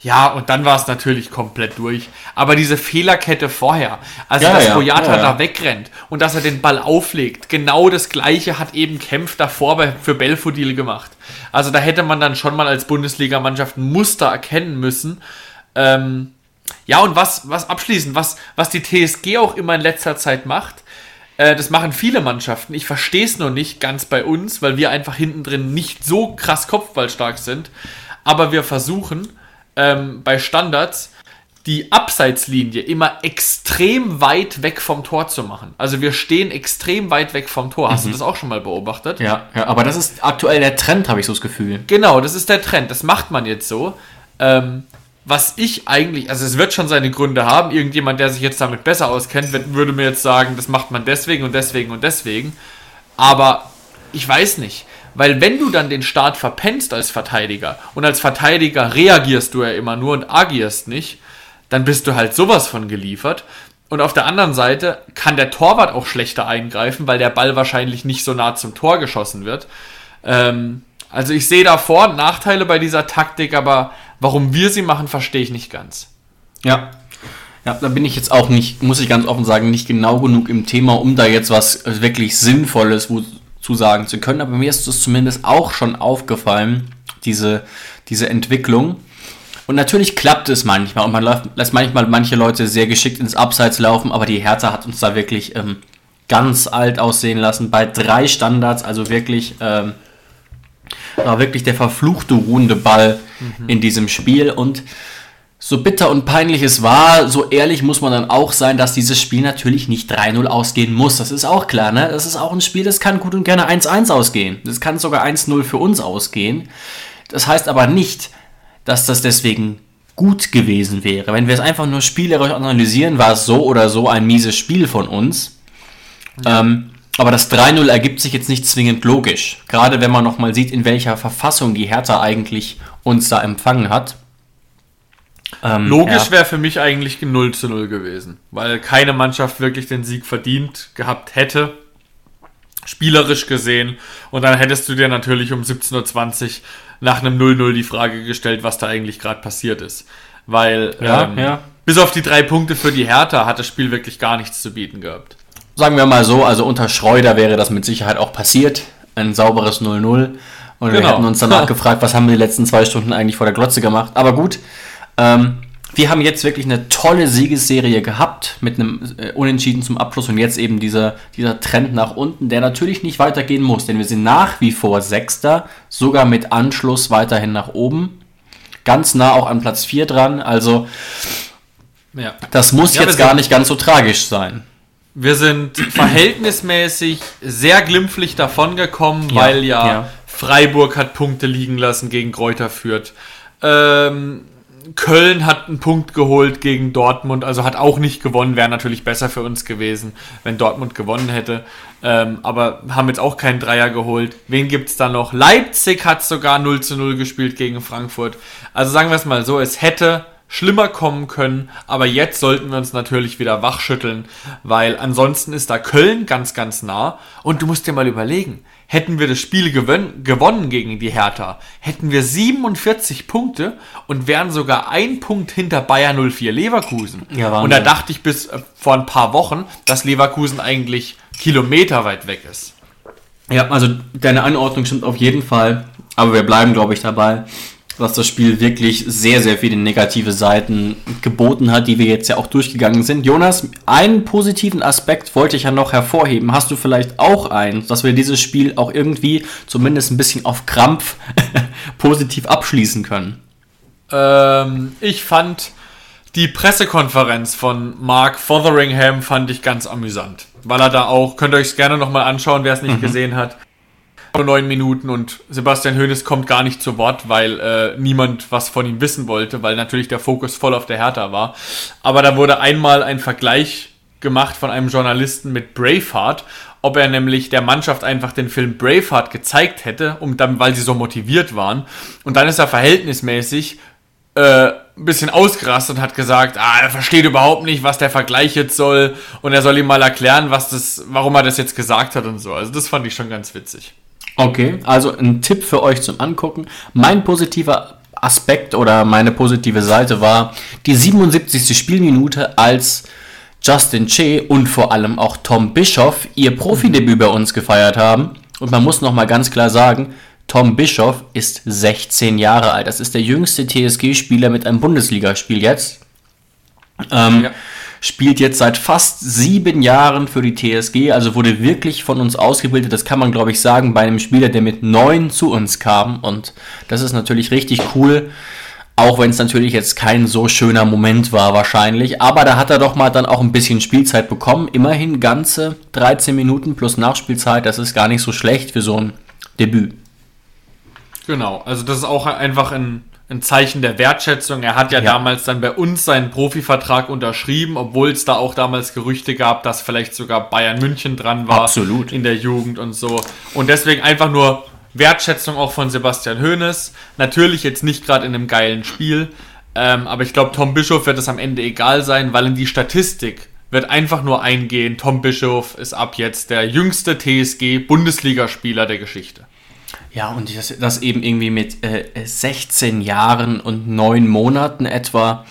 ja, und dann war es natürlich komplett durch. Aber diese Fehlerkette vorher, also Ja, dass ja, Boyata ja, da wegrennt und dass er den Ball auflegt, genau das gleiche hat eben Kempf davor bei, für Belfodil gemacht. Also da hätte man dann schon mal als Bundesligamannschaft ein Muster erkennen müssen. Ähm, ja, und was, was abschließend, was, was die TSG auch immer in letzter Zeit macht, äh, das machen viele Mannschaften. Ich verstehe es nur nicht ganz bei uns, weil wir einfach hinten drin nicht so krass kopfballstark sind. Aber wir versuchen ähm, bei Standards die Abseitslinie immer extrem weit weg vom Tor zu machen. Also wir stehen extrem weit weg vom Tor. Hast du das auch schon mal beobachtet? Ja, ja, aber das ist aktuell der Trend, habe ich so das Gefühl. Genau, das ist der Trend. Das macht man jetzt so. Ähm, was ich eigentlich, also es wird schon seine Gründe haben. Irgendjemand, der sich jetzt damit besser auskennt, würde mir jetzt sagen, das macht man deswegen und deswegen und deswegen. Aber ich weiß nicht. Weil wenn du dann den Start verpennst als Verteidiger und als Verteidiger reagierst du ja immer nur und agierst nicht, dann bist du halt sowas von geliefert. Und auf der anderen Seite kann der Torwart auch schlechter eingreifen, weil der Ball wahrscheinlich nicht so nah zum Tor geschossen wird. Ähm, also ich sehe da Vor- und Nachteile bei dieser Taktik, aber warum wir sie machen, verstehe ich nicht ganz. Ja. Ja, da bin ich jetzt auch nicht, muss ich ganz offen sagen, nicht genau genug im Thema, um da jetzt was wirklich Sinnvolles wo, zu sagen zu können. Aber mir ist es zumindest auch schon aufgefallen, diese, diese Entwicklung. Und natürlich klappt es manchmal und man läuft, lässt manchmal manche Leute sehr geschickt ins Abseits laufen, aber die Hertha hat uns da wirklich ähm, ganz alt aussehen lassen bei drei Standards, also wirklich ähm, war wirklich der verfluchte ruhende Ball in diesem Spiel und so bitter und peinlich es war, so ehrlich muss man dann auch sein, dass dieses Spiel natürlich nicht 3-0 ausgehen muss. Das ist auch klar, ne? Das ist auch ein Spiel, das kann gut und gerne 1-1 ausgehen. Das kann sogar 1-0 für uns ausgehen. Das heißt aber nicht, dass das deswegen gut gewesen wäre. Wenn wir es einfach nur spielerisch analysieren, war es so oder so ein mieses Spiel von uns. Ähm, aber das 3-0 ergibt sich jetzt nicht zwingend logisch. Gerade wenn man nochmal sieht, in welcher Verfassung die Hertha eigentlich uns da empfangen hat. Ähm, Logisch ja. wäre für mich eigentlich ein 0 zu 0 gewesen, weil keine Mannschaft wirklich den Sieg verdient gehabt hätte, spielerisch gesehen. Und dann hättest du dir natürlich um 17.20 Uhr nach einem 0-0 die Frage gestellt, was da eigentlich gerade passiert ist. Weil Ja, ähm, ja. bis auf die drei Punkte für die Hertha hat das Spiel wirklich gar nichts zu bieten gehabt. Sagen wir mal so, also unter Schreuder wäre das mit Sicherheit auch passiert. Ein sauberes 0-0. Und wir Genau. hätten uns danach [LAUGHS] gefragt, was haben wir die letzten zwei Stunden eigentlich vor der Glotze gemacht. Aber gut, ähm, wir haben jetzt wirklich eine tolle Siegesserie gehabt mit einem äh, Unentschieden zum Abschluss und jetzt eben dieser, dieser Trend nach unten, der natürlich nicht weitergehen muss, denn wir sind nach wie vor Sechster, sogar mit Anschluss weiterhin nach oben. Ganz nah auch an Platz 4 dran, also Ja. das muss Ja, jetzt gar nicht ganz so tragisch sein. Wir sind verhältnismäßig sehr glimpflich davongekommen, Ja, weil ja. Freiburg hat Punkte liegen lassen gegen Kräuter Fürth. Ähm, Köln hat einen Punkt geholt gegen Dortmund, also hat auch nicht gewonnen, wäre natürlich besser für uns gewesen, wenn Dortmund gewonnen hätte. Ähm, aber haben jetzt auch keinen Dreier geholt. Wen gibt's da noch? Leipzig hat sogar 0 zu 0 gespielt gegen Frankfurt. Also sagen wir es mal so, es hätte schlimmer kommen können, aber jetzt sollten wir uns natürlich wieder wachschütteln, weil ansonsten ist da Köln ganz, ganz nah. Und du musst dir mal überlegen, hätten wir das Spiel gewon gewonnen gegen die Hertha, hätten wir 47 Punkte und wären sogar ein Punkt hinter Bayern 04 Leverkusen. Ja, und da dachte ich bis äh, vor ein paar Wochen, dass Leverkusen eigentlich Kilometer weit weg ist. Ja, also deine Anordnung stimmt auf jeden Fall, aber wir bleiben, glaube ich, dabei, dass das Spiel wirklich sehr, sehr viele negative Seiten geboten hat, die wir jetzt ja auch durchgegangen sind. Jonas, einen positiven Aspekt wollte ich ja noch hervorheben. Hast du vielleicht auch einen, dass wir dieses Spiel auch irgendwie zumindest ein bisschen auf Krampf [LAUGHS] positiv abschließen können? Ähm, ich fand die Pressekonferenz von Mark Fotheringham fand ich ganz amüsant, weil er da auch, könnt ihr euch gerne nochmal anschauen, wer es nicht gesehen hat, nur neun Minuten und Sebastian Hoeneß kommt gar nicht zu Wort, weil äh, niemand was von ihm wissen wollte, weil natürlich der Fokus voll auf der Hertha war. Aber da wurde einmal ein Vergleich gemacht von einem Journalisten mit Braveheart, ob er nämlich der Mannschaft einfach den Film Braveheart gezeigt hätte, um dann, weil sie so motiviert waren. Und dann ist er verhältnismäßig äh, ein bisschen ausgerastet und hat gesagt, ah, er versteht überhaupt nicht, was der Vergleich jetzt soll und er soll ihm mal erklären, was das, warum er das jetzt gesagt hat und so. Also das fand ich schon ganz witzig. Okay, also ein Tipp für euch zum Angucken. Mein positiver Aspekt oder meine positive Seite war die 77. Spielminute, als Justin Che und vor allem auch Tom Bischoff ihr Profidebüt bei uns gefeiert haben. Und man muss nochmal ganz klar sagen, Tom Bischoff ist 16 Jahre alt. Das ist der jüngste TSG-Spieler mit einem Bundesligaspiel jetzt. Ähm, Ja. Spielt jetzt seit fast sieben Jahren für die TSG, also wurde wirklich von uns ausgebildet. Das kann man, glaube ich, sagen, bei einem Spieler, der mit neun zu uns kam. Und das ist natürlich richtig cool. Auch wenn es natürlich jetzt kein so schöner Moment war, wahrscheinlich. Aber da hat er doch mal dann auch ein bisschen Spielzeit bekommen. Immerhin ganze 13 Minuten plus Nachspielzeit. Das ist gar nicht so schlecht für so ein Debüt. Genau, also das ist auch einfach ein, ein Zeichen der Wertschätzung. Er hat ja, Ja. damals dann bei uns seinen Profivertrag unterschrieben, obwohl es da auch damals Gerüchte gab, dass vielleicht sogar Bayern München dran war. Absolut. In der Jugend und so. Und deswegen einfach nur Wertschätzung auch von Sebastian Hoeneß. Natürlich jetzt nicht gerade in einem geilen Spiel, ähm, aber ich glaube, Tom Bischof wird es am Ende egal sein, weil in die Statistik wird einfach nur eingehen, Tom Bischof ist ab jetzt der jüngste TSG-Bundesligaspieler der Geschichte. Ja, und das, das eben irgendwie mit äh, 16 Jahren und 9 Monaten etwa.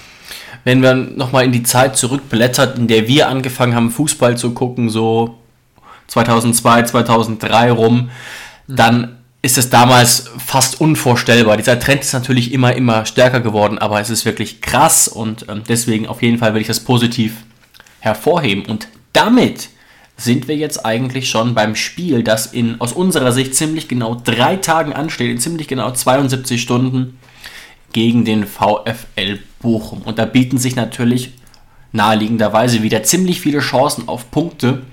Wenn wir nochmal in die Zeit zurückblättert, in der wir angefangen haben, Fußball zu gucken, so 2002, 2003 rum, dann ist es damals fast unvorstellbar. Dieser Trend ist natürlich immer, immer stärker geworden, aber es ist wirklich krass und ähm, deswegen auf jeden Fall will ich das positiv hervorheben. Und damit sind wir jetzt eigentlich schon beim Spiel, das in aus unserer Sicht ziemlich genau drei Tagen ansteht, in ziemlich genau 72 Stunden gegen den VfL Bochum. Und da bieten sich natürlich naheliegenderweise wieder ziemlich viele Chancen auf Punkte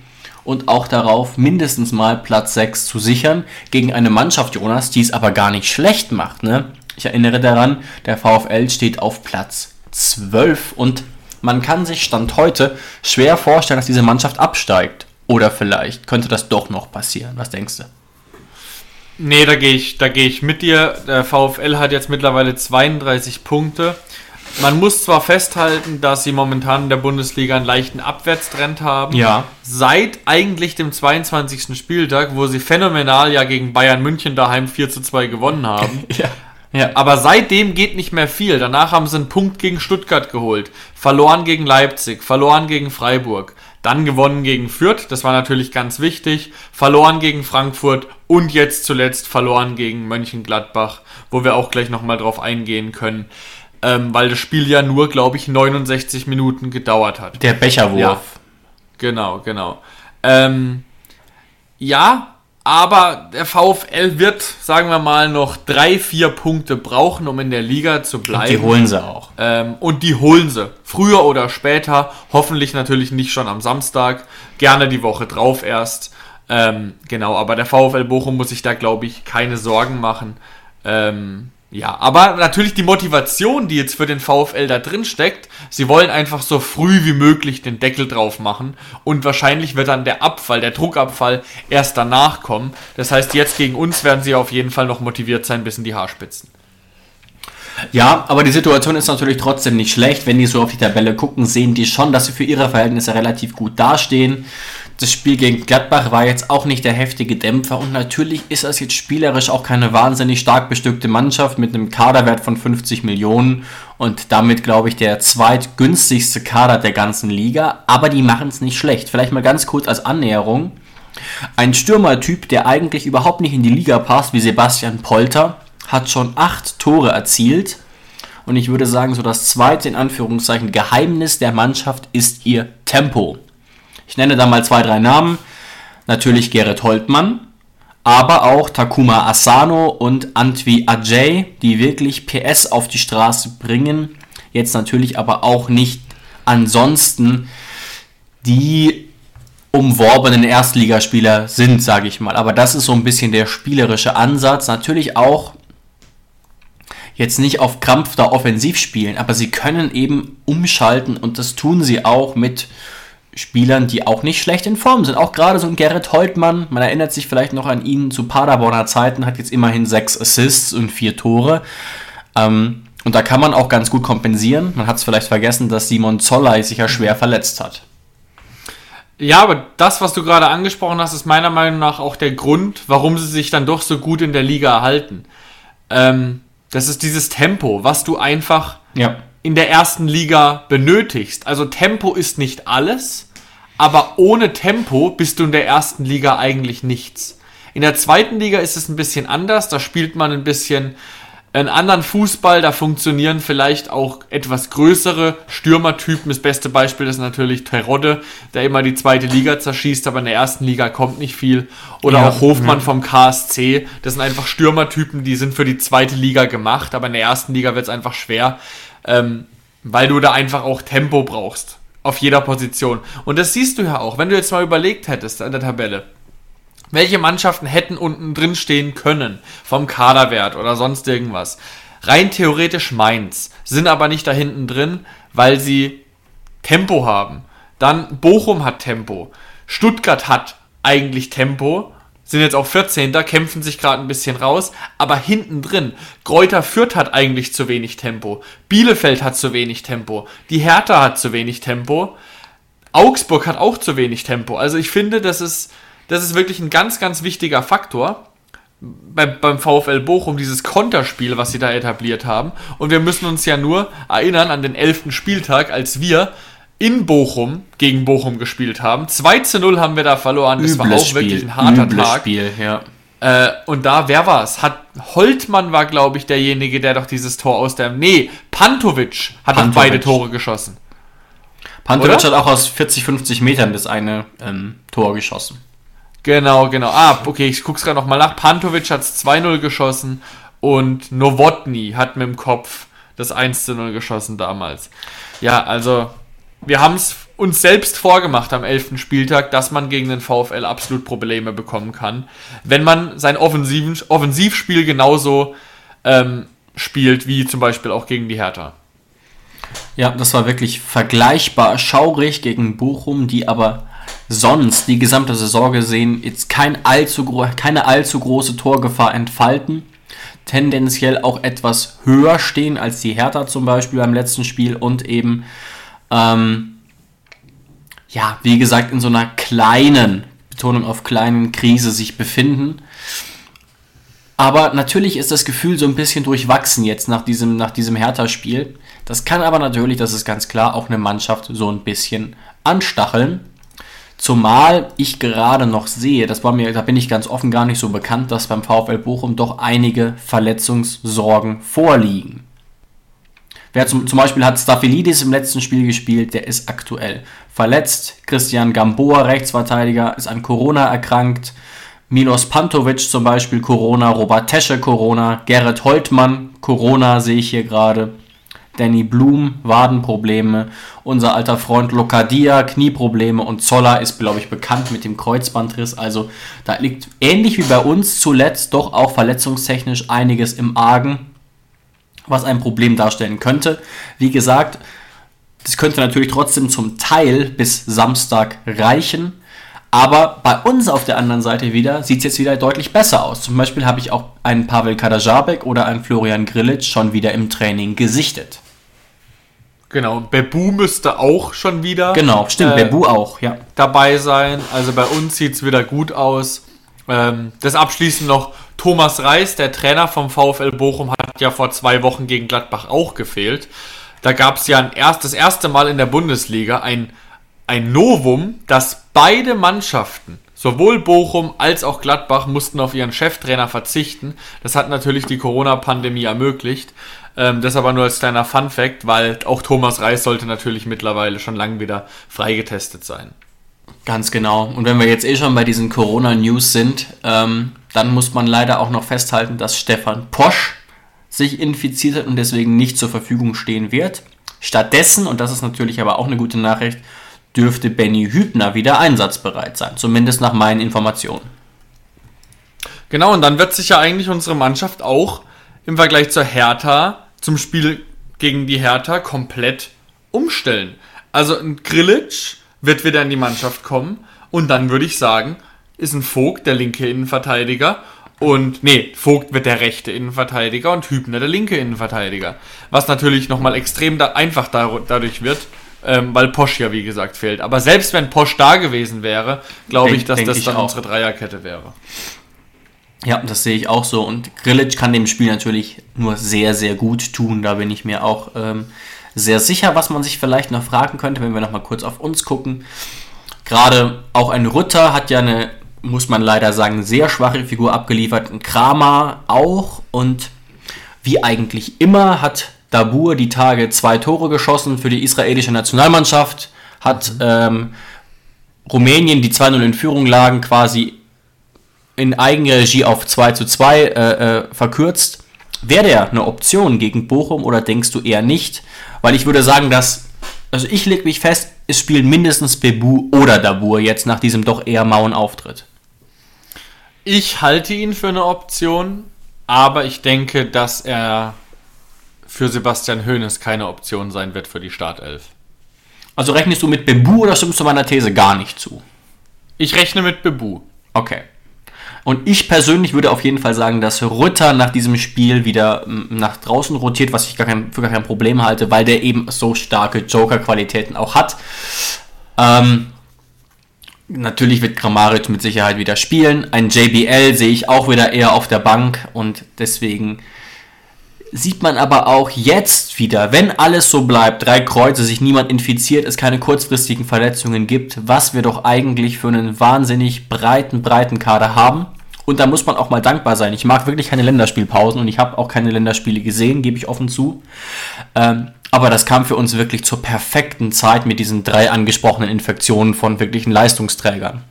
und auch darauf, mindestens mal Platz 6 zu sichern gegen eine Mannschaft, Jonas, die es aber gar nicht schlecht macht. Ne? Ich erinnere daran, der VfL steht auf Platz 12 und man kann sich Stand heute schwer vorstellen, dass diese Mannschaft absteigt. Oder vielleicht könnte das doch noch passieren. Was denkst du? Nee, da gehe ich, da gehe ich mit dir. Der VfL hat jetzt mittlerweile 32 Punkte. Man muss zwar festhalten, dass sie momentan in der Bundesliga einen leichten Abwärtstrend haben. Ja. Seit eigentlich dem 22. Spieltag, wo sie phänomenal ja gegen Bayern München daheim 4 zu 2 gewonnen haben. [LAUGHS] Ja. Ja. Aber seitdem geht nicht mehr viel. Danach haben sie einen Punkt gegen Stuttgart geholt, verloren gegen Leipzig, verloren gegen Freiburg, dann gewonnen gegen Fürth, das war natürlich ganz wichtig, verloren gegen Frankfurt und jetzt zuletzt verloren gegen Mönchengladbach, wo wir auch gleich nochmal drauf eingehen können, ähm, weil das Spiel ja nur, glaube ich, 69 Minuten gedauert hat. Der Becherwurf. Ja. Genau, genau. Ähm, ja, aber der VfL wird, sagen wir mal, noch drei, vier Punkte brauchen, um in der Liga zu bleiben. Die holen sie auch. Ähm, und die holen sie. Früher oder später. Hoffentlich natürlich nicht schon am Samstag. Gerne die Woche drauf erst. Ähm, genau, aber der VfL Bochum muss sich da, glaube ich, keine Sorgen machen. Ähm, ja, aber natürlich die Motivation, die jetzt für den VfL da drin steckt, sie wollen einfach so früh wie möglich den Deckel drauf machen und wahrscheinlich wird dann der Abfall, der Druckabfall erst danach kommen. Das heißt, jetzt gegen uns werden sie auf jeden Fall noch motiviert sein bis in die Haarspitzen. Ja, aber die Situation ist natürlich trotzdem nicht schlecht. Wenn die so auf die Tabelle gucken, sehen die schon, dass sie für ihre Verhältnisse relativ gut dastehen. Das Spiel gegen Gladbach war jetzt auch nicht der heftige Dämpfer und natürlich ist das jetzt spielerisch auch keine wahnsinnig stark bestückte Mannschaft mit einem Kaderwert von 50 Millionen und damit, glaube ich, der zweitgünstigste Kader der ganzen Liga. Aber die machen es nicht schlecht. Vielleicht mal ganz kurz als Annäherung. Ein Stürmertyp, der eigentlich überhaupt nicht in die Liga passt, wie Sebastian Polter, hat schon acht Tore erzielt. Und ich würde sagen, so das zweite in Anführungszeichen Geheimnis der Mannschaft ist ihr Tempo. Ich nenne da mal zwei, drei Namen. Natürlich Gerrit Holtmann, aber auch Takuma Asano und Antwi Ajay, die wirklich PS auf die Straße bringen. Jetzt natürlich aber auch nicht ansonsten die umworbenen Erstligaspieler sind, sage ich mal. Aber das ist so ein bisschen der spielerische Ansatz. Natürlich auch jetzt nicht auf Krampf da offensiv spielen, aber sie können eben umschalten und das tun sie auch mit Spielern, die auch nicht schlecht in Form sind. Auch gerade so ein Gerrit Holtmann, man erinnert sich vielleicht noch an ihn zu Paderborner Zeiten, hat jetzt immerhin sechs Assists und vier Tore. Ähm, und da kann man auch ganz gut kompensieren. Man hat es vielleicht vergessen, dass Simon Zollei sich ja schwer verletzt hat. Ja, aber das, was du gerade angesprochen hast, ist meiner Meinung nach auch der Grund, warum sie sich dann doch so gut in der Liga erhalten. Ähm, das ist dieses Tempo, was du einfach ja. In der ersten Liga benötigst. Also Tempo ist nicht alles, aber ohne Tempo bist du in der ersten Liga eigentlich nichts. In der zweiten Liga ist es ein bisschen anders, da spielt man ein bisschen einen anderen Fußball, da funktionieren vielleicht auch etwas größere Stürmertypen. Das beste Beispiel ist natürlich Terodde, der immer die zweite Liga zerschießt, aber in der ersten Liga kommt nicht viel. Oder ja, auch Hofmann ja. vom KSC. Das sind einfach Stürmertypen, die sind für die zweite Liga gemacht, aber in der ersten Liga wird es einfach schwer, ähm, weil du da einfach auch Tempo brauchst. Auf jeder Position. Und das siehst du ja auch, wenn du jetzt mal überlegt hättest an der Tabelle welche Mannschaften hätten unten drin stehen können vom Kaderwert oder sonst irgendwas? Rein theoretisch Mainz, sind aber nicht da hinten drin, weil sie Tempo haben. Dann Bochum hat Tempo. Stuttgart hat eigentlich Tempo, sind jetzt auch 14. kämpfen sich gerade ein bisschen raus, aber hinten drin, Kräuter Fürth hat eigentlich zu wenig Tempo, Bielefeld hat zu wenig Tempo, die Hertha hat zu wenig Tempo, Augsburg hat auch zu wenig Tempo. Also ich finde, das ist das ist wirklich ein ganz, ganz wichtiger Faktor beim, beim VfL Bochum, dieses Konterspiel, was sie da etabliert haben. Und wir müssen uns ja nur erinnern an den 11. Spieltag, als wir in Bochum gegen Bochum gespielt haben. 2 zu 0 haben wir da verloren. Das Übles war auch Spiel. wirklich ein harter Übles Tag. Spiel, ja. Äh, und da, wer war es? Hat Holtmann war, glaube ich, derjenige, der doch dieses Tor aus der. Nee, Pantovic hat Pantovic. beide Tore geschossen. Pantovic Oder? hat auch aus 40, 50 Metern das eine ähm, Tor geschossen. Genau, genau. Ah, okay, ich guck's gerade nochmal nach. Pantovic hat's 2-0 geschossen und Novotny hat mit dem Kopf das 1-0 geschossen damals. Ja, also wir haben es uns selbst vorgemacht am 11. Spieltag, dass man gegen den VfL absolut Probleme bekommen kann, wenn man sein Offensiven, Offensivspiel genauso ähm, spielt wie zum Beispiel auch gegen die Hertha. Ja, das war wirklich vergleichbar schaurig gegen Bochum, die aber sonst die gesamte Saison gesehen jetzt kein allzu keine allzu große Torgefahr entfalten. Tendenziell auch etwas höher stehen als die Hertha zum Beispiel beim letzten Spiel und eben, ähm, ja, wie gesagt, in so einer kleinen, Betonung auf kleinen Krise sich befinden. Aber natürlich ist das Gefühl so ein bisschen durchwachsen jetzt nach diesem, nach diesem Hertha-Spiel. Das kann aber natürlich, das ist ganz klar, auch eine Mannschaft so ein bisschen anstacheln. Zumal ich gerade noch sehe, das war mir, da bin ich ganz offen gar nicht so bekannt, dass beim VfL Bochum doch einige Verletzungssorgen vorliegen. Wer zum, zum Beispiel hat Staphylidis im letzten Spiel gespielt, der ist aktuell verletzt. Christian Gamboa, Rechtsverteidiger, ist an Corona erkrankt. Milos Pantovic zum Beispiel Corona, Robert Tesche Corona, Gerrit Holtmann Corona sehe ich hier gerade. Danny Blum, Wadenprobleme, unser alter Freund Lokadia, Knieprobleme und Zoller ist, glaube ich, bekannt mit dem Kreuzbandriss. Also da liegt ähnlich wie bei uns zuletzt doch auch verletzungstechnisch einiges im Argen, was ein Problem darstellen könnte. Wie gesagt, das könnte natürlich trotzdem zum Teil bis Samstag reichen. Aber bei uns auf der anderen Seite wieder sieht es jetzt wieder deutlich besser aus. Zum Beispiel habe ich auch einen Pavel Kadajabek oder einen Florian Grillitsch schon wieder im Training gesichtet. Genau, Bebu müsste auch schon wieder. Genau, stimmt, äh, Bebu auch, ja. Dabei sein. Also bei uns sieht es wieder gut aus. Ähm, das abschließend noch Thomas Reis, der Trainer vom VfL Bochum, hat ja vor zwei Wochen gegen Gladbach auch gefehlt. Da gab es ja ein erst, das erste Mal in der Bundesliga ein, ein Novum, dass beide Mannschaften, sowohl Bochum als auch Gladbach, mussten auf ihren Cheftrainer verzichten. Das hat natürlich die Corona-Pandemie ermöglicht. Ähm, das aber nur als kleiner Fun-Fact, weil auch Thomas Reis sollte natürlich mittlerweile schon lange wieder freigetestet sein. Ganz genau. Und wenn wir jetzt eh schon bei diesen Corona-News sind, ähm, dann muss man leider auch noch festhalten, dass Stefan Posch sich infiziert hat und deswegen nicht zur Verfügung stehen wird. Stattdessen, und das ist natürlich aber auch eine gute Nachricht, dürfte Benny Hübner wieder einsatzbereit sein, zumindest nach meinen Informationen. Genau, und dann wird sich ja eigentlich unsere Mannschaft auch im Vergleich zur Hertha zum Spiel gegen die Hertha komplett umstellen. Also ein Grillitsch wird wieder in die Mannschaft kommen und dann würde ich sagen, ist ein Vogt der linke Innenverteidiger und nee, Vogt wird der rechte Innenverteidiger und Hübner der linke Innenverteidiger. Was natürlich nochmal extrem da einfach dadurch wird, ähm, weil Posch ja wie gesagt fehlt. Aber selbst wenn Posch da gewesen wäre, glaube ich, dass das dann auch. unsere Dreierkette wäre. Ja, das sehe ich auch so. Und Grillitsch kann dem Spiel natürlich nur sehr, sehr gut tun. Da bin ich mir auch ähm, sehr sicher, was man sich vielleicht noch fragen könnte, wenn wir noch mal kurz auf uns gucken. Gerade auch ein Rütter hat ja eine muss man leider sagen, sehr schwache Figur abgeliefert. Ein Kramer auch. Und wie eigentlich immer hat Dabur die Tage zwei Tore geschossen für die israelische Nationalmannschaft. Hat ähm, Rumänien, die 2-0 in Führung lagen, quasi in Eigenregie auf 2 zu 2 äh, äh, verkürzt. Wäre der eine Option gegen Bochum oder denkst du eher nicht? Weil ich würde sagen, dass, also ich lege mich fest, es spielen mindestens Bebu oder Dabur jetzt nach diesem doch eher mauen Auftritt. Ich halte ihn für eine Option, aber ich denke, dass er für Sebastian Hoeneß keine Option sein wird für die Startelf. Also rechnest du mit Bebu oder stimmst du meiner These gar nicht zu? Ich rechne mit Bebu. Okay. Und ich persönlich würde auf jeden Fall sagen, dass Rütter nach diesem Spiel wieder nach draußen rotiert, was ich gar kein, für gar kein Problem halte, weil der eben so starke Joker-Qualitäten auch hat. Ähm, Natürlich wird Grammaric mit Sicherheit wieder spielen. Ein JBL sehe ich auch wieder eher auf der Bank und deswegen sieht man aber auch jetzt wieder, wenn alles so bleibt, drei Kreuze, sich niemand infiziert, es keine kurzfristigen Verletzungen gibt, was wir doch eigentlich für einen wahnsinnig breiten, breiten Kader haben. Und da muss man auch mal dankbar sein. Ich mag wirklich keine Länderspielpausen und ich habe auch keine Länderspiele gesehen, gebe ich offen zu. Ähm, aber das kam für uns wirklich zur perfekten Zeit mit diesen drei angesprochenen Infektionen von wirklichen Leistungsträgern.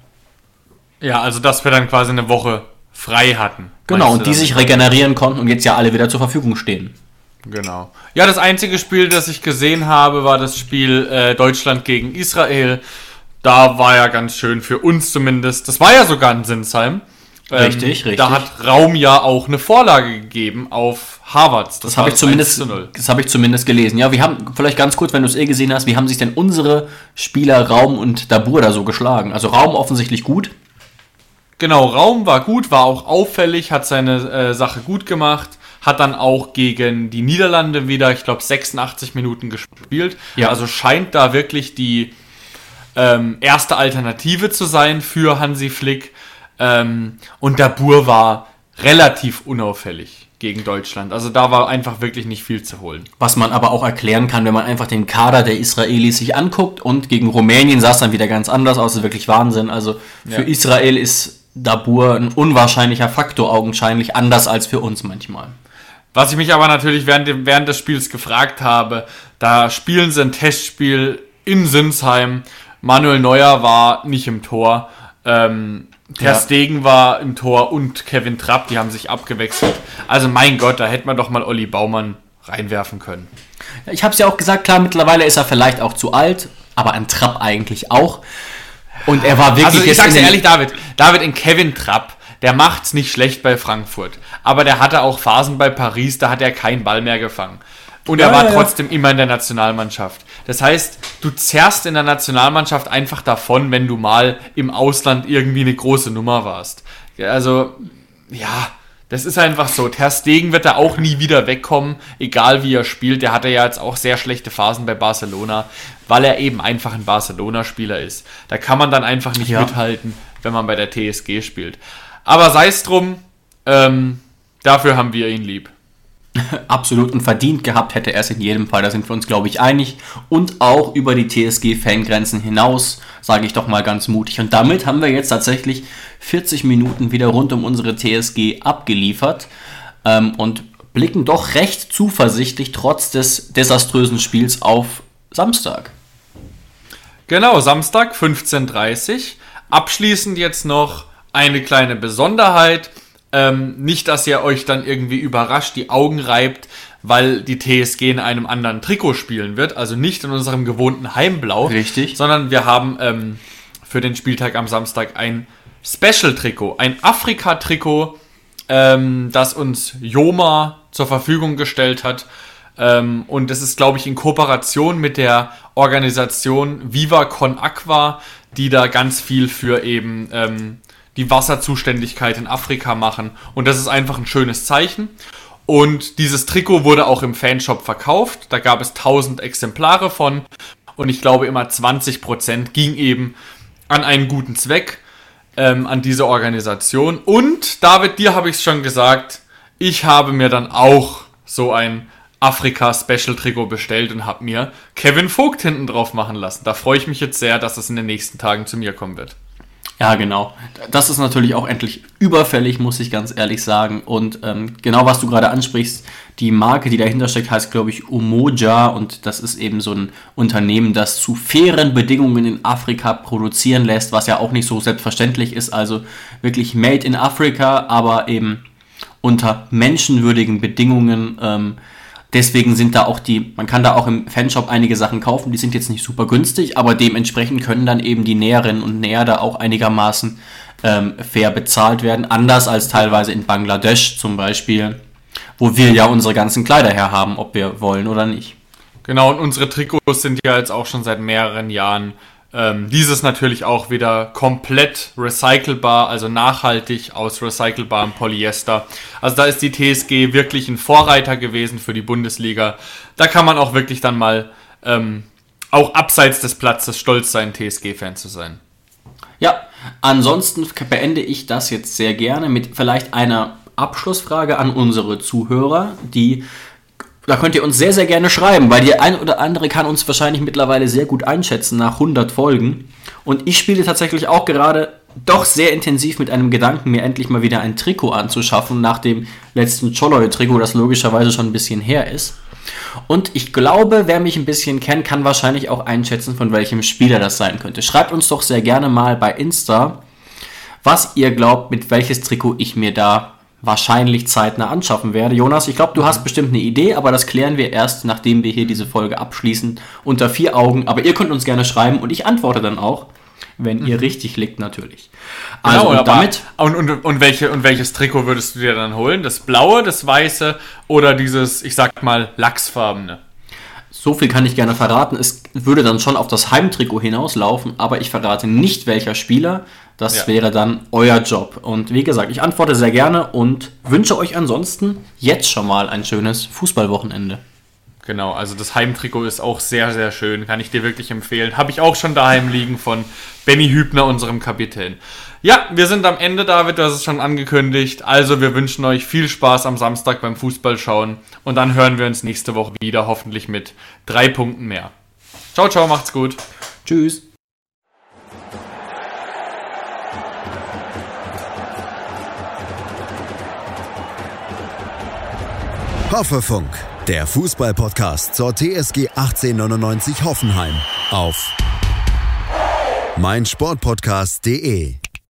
Ja, also dass wir dann quasi eine Woche frei hatten. Genau, und die sich regenerieren konnten und jetzt ja alle wieder zur Verfügung stehen. Genau. Ja, das einzige Spiel, das ich gesehen habe, war das Spiel äh, Deutschland gegen Israel. Da war ja ganz schön für uns zumindest. Das war ja sogar in Sinsheim. Ähm, richtig, richtig. Da hat Raum ja auch eine Vorlage gegeben auf Harvards. Das, das habe ich zumindest, das habe ich zumindest gelesen. Ja, wir haben vielleicht ganz kurz, wenn du es eh gesehen hast, wie haben sich denn unsere Spieler Raum und Dabur da so geschlagen? Also Raum offensichtlich gut. Genau, Raum war gut, war auch auffällig, hat seine äh, Sache gut gemacht, hat dann auch gegen die Niederlande wieder, ich glaube, 86 Minuten gespielt. Ja. Also scheint da wirklich die ähm, erste Alternative zu sein für Hansi Flick. Ähm, und Dabur war relativ unauffällig gegen Deutschland. Also da war einfach wirklich nicht viel zu holen. Was man aber auch erklären kann, wenn man einfach den Kader der Israelis sich anguckt und gegen Rumänien sah es dann wieder ganz anders aus. Das ist wirklich Wahnsinn. Also für ja. Israel ist Dabur ein unwahrscheinlicher Faktor augenscheinlich, anders als für uns manchmal. Was ich mich aber natürlich während, während des Spiels gefragt habe, da spielen sie ein Testspiel in Sinsheim. Manuel Neuer war nicht im Tor. Ähm, Ter ja. Stegen war im Tor und Kevin Trapp, die haben sich abgewechselt. Also mein Gott, da hätte man doch mal Olli Baumann reinwerfen können. Ich habe es ja auch gesagt, klar, mittlerweile ist er vielleicht auch zu alt, aber ein Trapp eigentlich auch. Und er war wirklich. Also ich sag's dir ehrlich, David, David in Kevin Trapp, der macht's nicht schlecht bei Frankfurt. Aber der hatte auch Phasen bei Paris, da hat er keinen Ball mehr gefangen. Und Ja, er war ja, ja. trotzdem immer in der Nationalmannschaft. Das heißt, du zerrst in der Nationalmannschaft einfach davon, wenn du mal im Ausland irgendwie eine große Nummer warst. Ja, also, ja, das ist einfach so. Ter Stegen wird da auch nie wieder wegkommen, egal wie er spielt. Der hatte ja jetzt auch sehr schlechte Phasen bei Barcelona, weil er eben einfach ein Barcelona-Spieler ist. Da kann man dann einfach nicht Ja. mithalten, wenn man bei der TSG spielt. Aber sei es drum, ähm, dafür haben wir ihn lieb. Absolut und verdient gehabt hätte er es in jedem Fall. Da sind wir uns, glaube ich, einig. Und auch über die TSG-Fangrenzen hinaus, sage ich doch mal ganz mutig. Und damit haben wir jetzt tatsächlich 40 Minuten wieder rund um unsere TSG abgeliefert ähm, und blicken doch recht zuversichtlich trotz des desaströsen Spiels auf Samstag. Genau, Samstag 15.30 Uhr. Abschließend jetzt noch eine kleine Besonderheit. Ähm, nicht, dass ihr euch dann irgendwie überrascht die Augen reibt, weil die TSG in einem anderen Trikot spielen wird. Also nicht in unserem gewohnten Heimblau. Richtig. Sondern wir haben ähm, für den Spieltag am Samstag ein Special-Trikot, ein Afrika-Trikot, ähm, das uns Joma zur Verfügung gestellt hat. Ähm, und das ist, glaube ich, in Kooperation mit der Organisation Viva Con Aqua, die da ganz viel für eben ähm, die Wasserzuständigkeit in Afrika machen. Und das ist einfach ein schönes Zeichen. Und dieses Trikot wurde auch im Fanshop verkauft. Da gab es 1000 Exemplare von. Und ich glaube, immer 20% ging eben an einen guten Zweck, ähm, an diese Organisation. Und David, dir habe ich es schon gesagt, ich habe mir dann auch so ein Afrika-Special-Trikot bestellt und habe mir Kevin Vogt hinten drauf machen lassen. Da freue ich mich jetzt sehr, dass es in den nächsten Tagen zu mir kommen wird. Ja, genau. Das ist natürlich auch endlich überfällig, muss ich ganz ehrlich sagen. Und ähm, genau was du gerade ansprichst, die Marke, die dahinter steckt, heißt, glaube ich, Umoja. Und das ist eben so ein Unternehmen, das zu fairen Bedingungen in Afrika produzieren lässt, was ja auch nicht so selbstverständlich ist. Also wirklich made in Africa, aber eben unter menschenwürdigen Bedingungen. Ähm, Deswegen sind da auch die, man kann da auch im Fanshop einige Sachen kaufen, die sind jetzt nicht super günstig, aber dementsprechend können dann eben die Näherinnen und Näher da auch einigermaßen ähm, fair bezahlt werden. Anders als teilweise in Bangladesch zum Beispiel, wo wir ja unsere ganzen Kleider herhaben, ob wir wollen oder nicht. Genau, und unsere Trikots sind ja jetzt auch schon seit mehreren Jahren. Ähm, dieses natürlich auch wieder komplett recycelbar, also nachhaltig aus recycelbarem Polyester. Also da ist die TSG wirklich ein Vorreiter gewesen für die Bundesliga. Da kann man auch wirklich dann mal ähm, auch abseits des Platzes stolz sein, TSG-Fan zu sein. Ja, ansonsten beende ich das jetzt sehr gerne mit vielleicht einer Abschlussfrage an unsere Zuhörer, die da könnt ihr uns sehr, sehr gerne schreiben, weil die ein oder andere kann uns wahrscheinlich mittlerweile sehr gut einschätzen nach 100 Folgen. Und ich spiele tatsächlich auch gerade doch sehr intensiv mit einem Gedanken, mir endlich mal wieder ein Trikot anzuschaffen, nach dem letzten Choloy-Trikot, das logischerweise schon ein bisschen her ist. Und ich glaube, wer mich ein bisschen kennt, kann wahrscheinlich auch einschätzen, von welchem Spieler das sein könnte. Schreibt uns doch sehr gerne mal bei Insta, was ihr glaubt, mit welches Trikot ich mir da wahrscheinlich zeitnah anschaffen werde. Jonas, ich glaube, du hast bestimmt eine Idee, aber das klären wir erst, nachdem wir hier diese Folge abschließen, unter vier Augen. Aber ihr könnt uns gerne schreiben und ich antworte dann auch, wenn ihr richtig liegt natürlich. Also Genau, und damit, Und, und, und, welche, und welches Trikot würdest du dir dann holen? Das blaue, das weiße oder dieses, ich sag mal, lachsfarbene? So viel kann ich gerne verraten. Es würde dann schon auf das Heimtrikot hinauslaufen, aber ich verrate nicht, welcher Spieler. Das Ja. wäre dann euer Job. Und wie gesagt, ich antworte sehr gerne und wünsche euch ansonsten jetzt schon mal ein schönes Fußballwochenende. Genau, also das Heimtrikot ist auch sehr, sehr schön. Kann ich dir wirklich empfehlen. Habe ich auch schon daheim liegen von Benny Hübner, unserem Kapitän. Ja, wir sind am Ende, David, du hast es schon angekündigt. Also wir wünschen euch viel Spaß am Samstag beim Fußballschauen. Und dann hören wir uns nächste Woche wieder, hoffentlich mit drei Punkten mehr. Ciao, ciao, macht's gut. Tschüss. Hoffefunk, der Fußballpodcast zur TSG 1899 Hoffenheim auf meinsportpodcast.de.